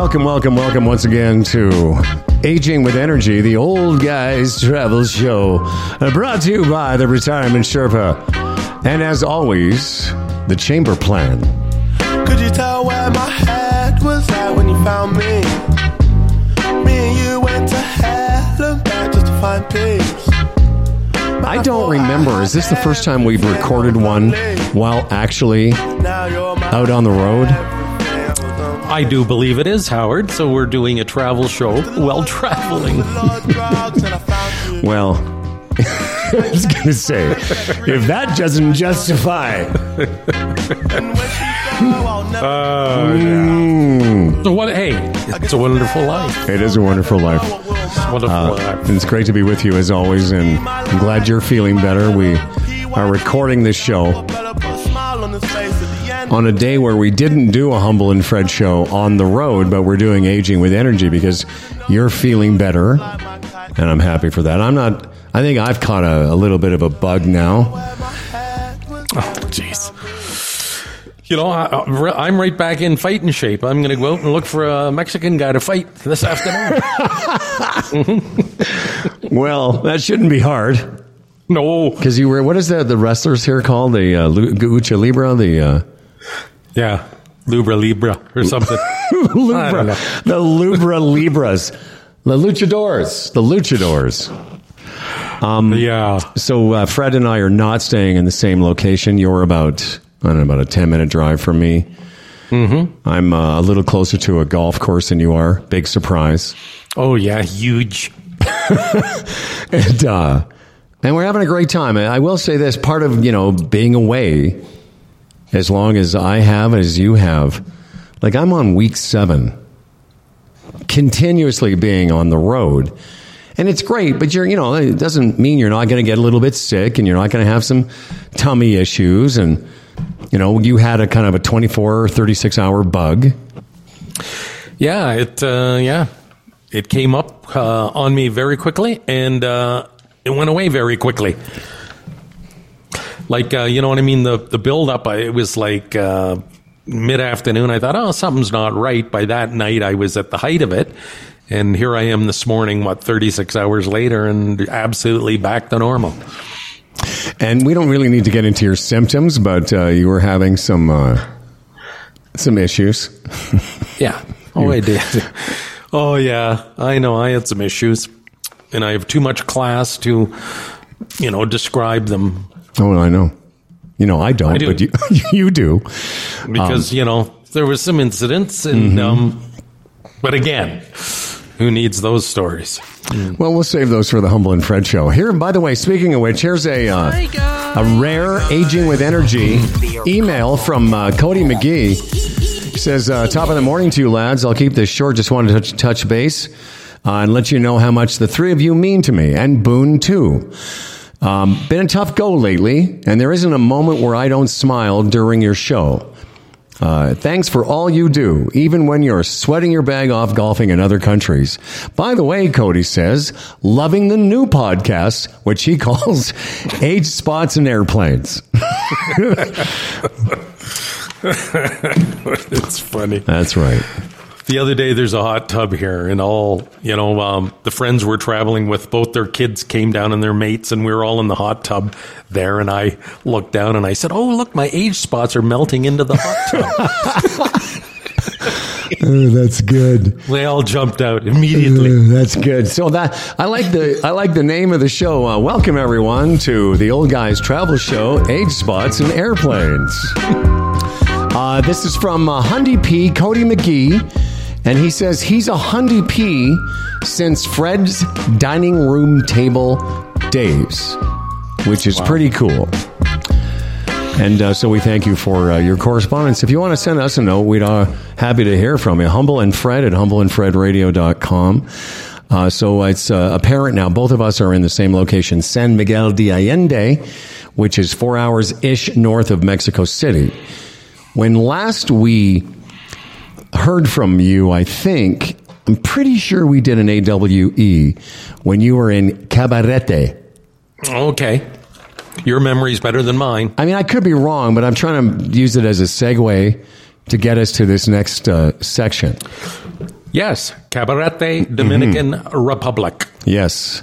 welcome, welcome, welcome once again to Aging with Energy, the old guys travel show, uh, brought to you by the Retirement Sherpa. And as always, the Chamber Plan. Could you tell where my head was at when you found me? Me and you went to hell and back just to find peace. I don't remember. Is this the first time we've recorded one while actually Now you're my out on the road? I do believe it is, Howard. So we're doing a travel show while traveling. Lord drugs and I found you. Well, I was going to say, if that doesn't justify. And when she go, I'll Mm, So what? Hey, it's a wonderful life. it is a wonderful life. Wonderful Uh, life. it's great to be with you as always, and I'm glad you're feeling better. We are recording this show on a day where we didn't do a Humble and Fred show on the road, but we're doing Aging with Energy because you're feeling better, and I'm happy for that. I'm not. I think I've caught a, a little bit of a bug now. Oh, jeez. You know, I, I'm right back in fighting shape. I'm going to go out and look for a Mexican guy to fight this afternoon. Well, that shouldn't be hard no. because you were. What is that? The wrestlers here called the uh, Lu- Lucha Libre, the. Uh, Yeah. Lubra Libra or something. I the Lubra Libras, the Luchadors, the Luchadors. yeah. So uh, Fred and I are not staying in the same location. You're about I don't know about a ten minute drive from me. Mm-hmm. I'm uh, a little closer to a golf course than you are. Big surprise, Oh, yeah. Huge. and uh, and we're having a great time. I will say this: part of you know being away, as long as I have as you have, like I'm on week seven, continuously being on the road. And it's great, but you're, you know, it doesn't mean you're not going to get a little bit sick and you're not going to have some tummy issues. And, you know, you had a kind of a 24 or 36 hour bug. Yeah, it uh, yeah, it came up uh, on me very quickly, and uh, it went away very quickly. Like uh, you know what I mean? The the build up, I, it was like uh, mid afternoon. I thought, oh, something's not right. By that night, I was at the height of it, and here I am this morning, what thirty six hours later, and absolutely back to normal. And we don't really need to get into your symptoms, but uh, you were having some, uh, some issues. Yeah. Oh, I did. Oh, yeah. I know. I had some issues, and I have too much class to, you know, describe them Oh, I know. You know, I don't, I do. but you, you do. because you know there was some incidents, and um, but again, who needs those stories? Well, we'll save those for the Humble and Fred show. Here, And by the way, speaking of which, here's a uh, a rare aging with energy email from uh, Cody McGee. He says, uh, "Top of the morning to you, lads. I'll keep this short. Just wanted to touch, touch base uh, and let you know how much the three of you mean to me, and Boone too." Um, been a tough go lately, and there isn't a moment where I don't smile during your show. Uh, thanks for all you do, even when you're sweating your bag off golfing in other countries. By the way, Cody says, loving the new podcast, which he calls Age Spots and Airplanes. it's funny. That's right. The other day, there's a hot tub here, and all you know, um, the friends we're traveling with, both their kids came down and their mates, and we were all in the hot tub there. And I looked down and I said, "Oh, look, my age spots are melting into the hot tub." Oh, that's good. they all jumped out immediately. That's good. So that I like the I like the name of the show. Uh, welcome everyone to the Old Guys Travel Show: Age Spots and Airplanes. Uh, this is from uh, Hundy P. Cody McGee, and he says he's a Hundy P. since Fred's dining room table days, which is pretty cool. And uh, so we thank you for uh, your correspondence. If you want to send us a note, we'd uh, happy to hear from you. Humble and Fred at humbleandfredradio.com. Uh, so it's uh, apparent now both of us are in the same location, San Miguel de Allende, which is four hours ish north of Mexico City. When last we heard from you, I think, I'm pretty sure we did an AWE when you were in Cabarete. Okay, your memory's better than mine. I mean, I could be wrong, but I'm trying to use it as a segue to get us to this next uh, section. Yes, Cabarete, Dominican Republic. Yes.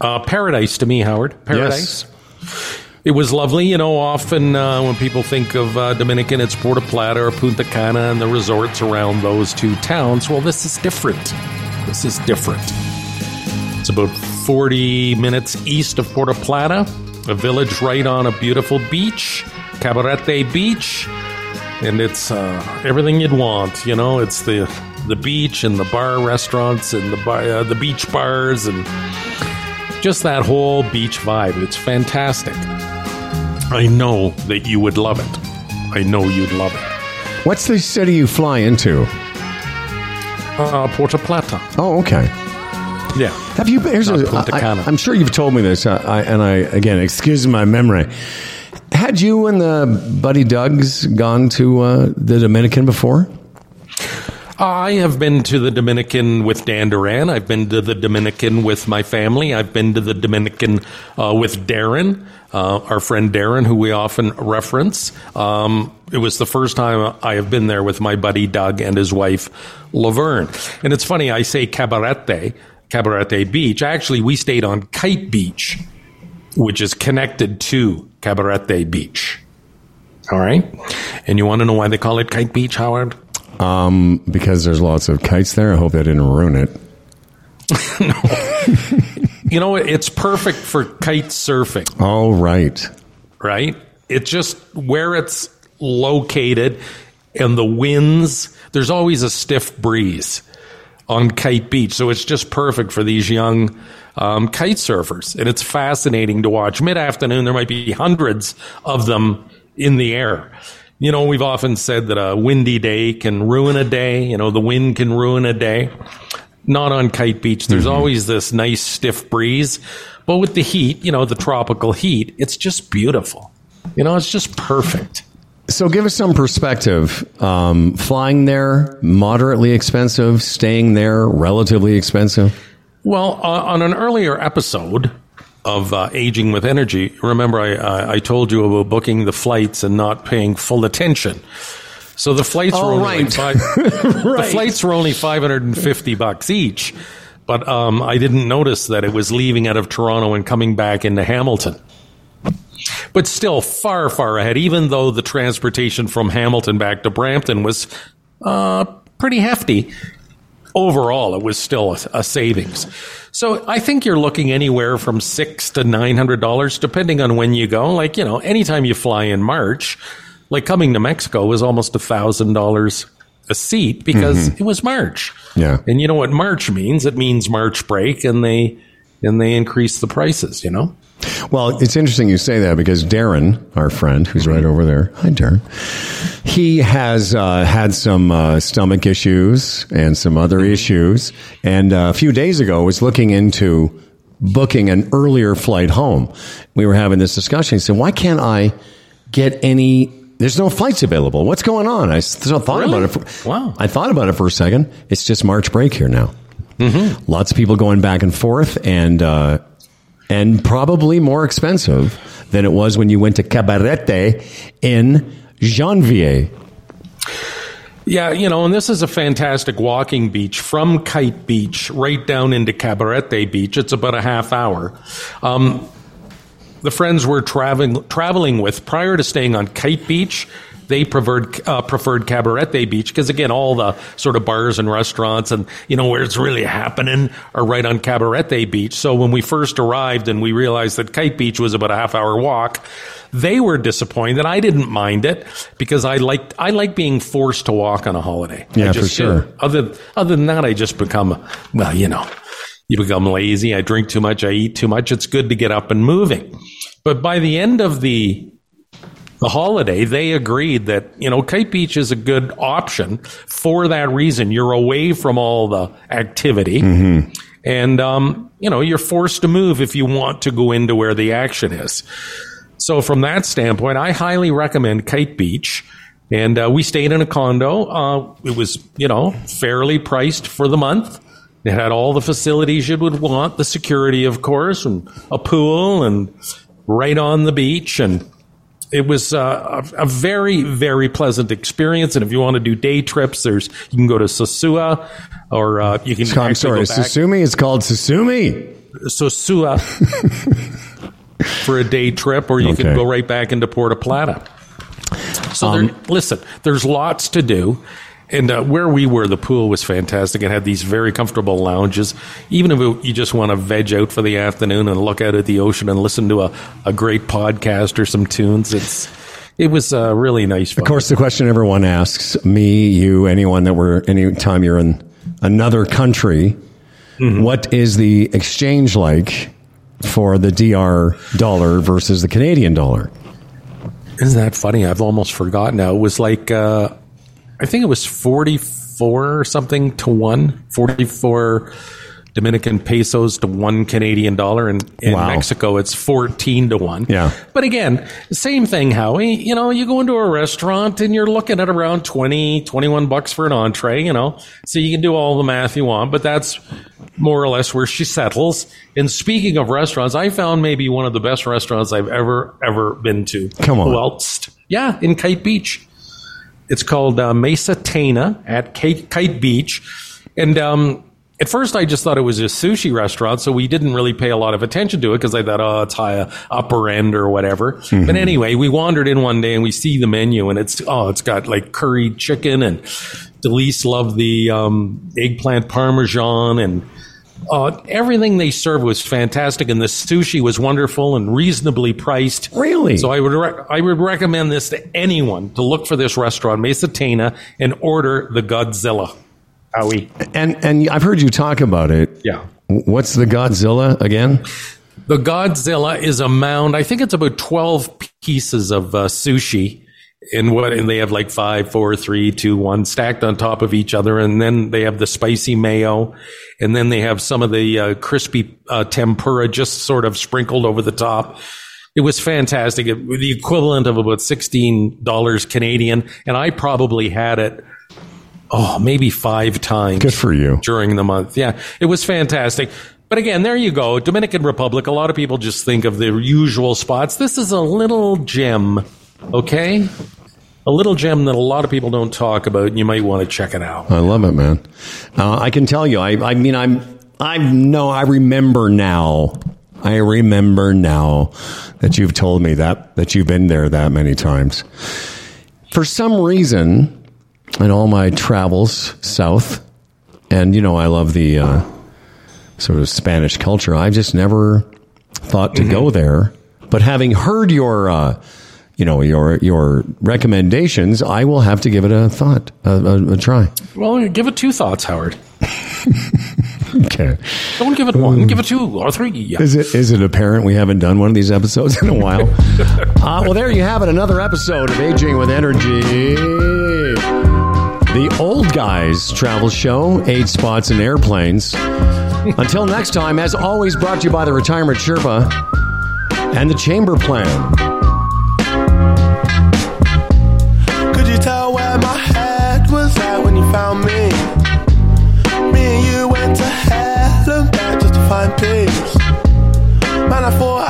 Uh, paradise to me, Howard. Paradise. It was lovely. You know, often uh, when people think of uh, Dominican, it's Puerto Plata or Punta Cana and the resorts around those two towns. Well, this is different. This is different. It's about 40 minutes east of Puerto Plata, a village right on a beautiful beach, Cabarete Beach. And it's uh, everything you'd want. You know, it's the the beach and the bar restaurants and the bar, uh, the beach bars and just that whole beach vibe. It's fantastic. I know that you would love it. I know you'd love it. What's the city you fly into? Uh, Puerto Plata. Oh, okay. Yeah. Have you? Here's Not a, Punta I, Cana. am sure you've told me this, uh, I, and I again, excuse my memory. Had you and the Buddy Dougs gone to uh, the Dominican before? I have been to the Dominican with Dan Duran. I've been to the Dominican with my family. I've been to the Dominican uh, with Darren, uh, our friend Darren, who we often reference. Um, it was the first time I have been there with my buddy Doug and his wife Laverne. And it's funny, I say Cabarete, Cabarete Beach. Actually, we stayed on Kite Beach, which is connected to Cabarete Beach. All right. And you want to know why they call it Kite Beach, Howard? Um, because there's lots of kites there. I hope they didn't ruin it. You know, it's perfect for kite surfing, All right. right? It's just where it's located and the winds, there's always a stiff breeze on Kite Beach. So it's just perfect for these young um, kite surfers. And it's fascinating to watch. Mid afternoon, there might be hundreds of them in the air. You know, we've often said that a windy day can ruin a day. You know, the wind can ruin a day. Not on Kite Beach. There's always this nice stiff breeze. But with the heat, you know, the tropical heat, it's just beautiful. You know, it's just perfect. So give us some perspective. Um, flying there, moderately expensive. Staying there, relatively expensive. Well, uh, on an earlier episode of uh, Aging with Energy, remember I, I, I told you about booking the flights and not paying full attention. So the flights were only right. like five, the flights were only five hundred and fifty bucks each, but um, I didn't notice that it was leaving out of Toronto and coming back into Hamilton. But still, far far ahead. Even though the transportation from Hamilton back to Brampton was uh, pretty hefty, overall it was still a, a savings. So I think you're looking anywhere from six to nine hundred dollars, depending on when you go. Like you know, anytime you fly in March, like coming to Mexico was almost a thousand dollars a seat because mm-hmm. it was March. Yeah. and you know what March means? It means March break, and they and they increase the prices. You know. Well, it's interesting you say that because Darren, our friend, who's right over there, hi Darren, he has uh, had some uh, stomach issues and some other issues, and uh, a few days ago was looking into booking an earlier flight home. We were having this discussion. He said, "Why can't I get any?" There's no flights available. What's going on? I thought Really? about it. For, Wow. I thought about it for a second. It's just March break here now. Lots of people going back and forth, and uh, and probably more expensive than it was when you went to Cabarete in Janvier. Yeah, you know, and this is a fantastic walking beach from Kite Beach right down into Cabarete Beach. It's about a half hour. Um, the friends we're traveling traveling with prior to staying on Kite Beach, they preferred uh, preferred Cabarete Beach because again, all the sort of bars and restaurants and you know where it's really happening are right on Cabarete Beach. So when we first arrived and we realized that Kite Beach was about a half hour walk, they were disappointed. I didn't mind it because I liked I like being forced to walk on a holiday. I Yeah, for just do. sure. Other other than that, I just become well, you know, you become lazy. I drink too much. I eat too much. It's good to get up and moving. But by the end of the the holiday, they agreed that you know Kite Beach is a good option for that reason. You're away from all the activity, and um, you know you're forced to move if you want to go into where the action is. So from that standpoint, I highly recommend Kite Beach. And uh, we stayed in a condo. Uh, it was, you know, fairly priced for the month. It had all the facilities you would want, the security, of course, and a pool, and right on the beach. And it was uh, a, a very very pleasant experience. And if you want to do day trips, there's you can go to Sosua, or uh, you can. I'm sorry, Susumi. It's called Susumi. Sosua for a day trip, or you Okay. can go right back into Puerto Plata. So there, listen, there's lots to do. And uh, where we were, the pool was fantastic. It had these very comfortable lounges. Even if it, you just want to veg out for the afternoon and look out at the ocean and listen to a, a great podcast or some tunes, it's it was uh, really nice. Fun. Of course, the question everyone asks me, you, anyone that were anytime you're in another country, what is the exchange like for the DR dollar versus the Canadian dollar? Isn't that funny? I've almost forgotten now. It was like, uh, I think it was 44 or something to one, 44 Dominican pesos to one Canadian dollar. And in Wow. Mexico, it's 14 to one. Yeah. But again, same thing, Howie. You know, you go into a restaurant and you're looking at around 20, 21 bucks for an entree, you know, so you can do all the math you want, but that's more or less where she settles. And speaking of restaurants, I found maybe one of the best restaurants I've ever, ever been to. Come on. Yeah, in Kite Beach. It's called uh, Mesa Tana at Kite, Kite Beach. And um, at first, I just thought it was a sushi restaurant, so we didn't really pay a lot of attention to it because I thought, oh, it's high upper end or whatever. But anyway, we wandered in one day and we see the menu, and it's oh, it's got like curried chicken, and Delise loved the um, eggplant parmesan, and uh, everything they served was fantastic, and the sushi was wonderful and reasonably priced. Really? So I would rec- I would recommend this to anyone to look for this restaurant, Mesa Tana, and order the Godzilla. Howie. And and I've heard you talk about it. Yeah. What's the Godzilla again? The Godzilla is a mound. I think it's about twelve pieces of uh, sushi, and what and they have like five, four, three, two, one stacked on top of each other, and then they have the spicy mayo, and then they have some of the uh, crispy uh, tempura just sort of sprinkled over the top. It was fantastic. It, the equivalent of about sixteen dollars Canadian, and I probably had it. Oh, maybe five times Good for you. during the month. Yeah, it was fantastic. But again, there you go. Dominican Republic. A lot of people just think of the usual spots. This is a little gem, okay? A little gem that a lot of people don't talk about, and you might want to check it out. I love it, man. Uh, I can tell you. I, I mean, I'm. I know. I remember now. I remember now that you've told me that that you've been there that many times. For some reason, in all my travels south, and you know, I love the uh, sort of Spanish culture. I've just never thought to go there. But having heard your, uh, you know, your your recommendations, I will have to give it a thought, a, a, a try. Well, give it two thoughts, Howard. Okay. Don't give it one. Give it two or three. Yeah. Is it is it apparent we haven't done one of these episodes in a while? uh, well, there you have it. Another episode of Aging with Energy. The old guys travel show, age spots and airplanes. Until next time, as always, brought to you by the Retirement Sherpa and the Chamber Plan. inteiros. Mas na forra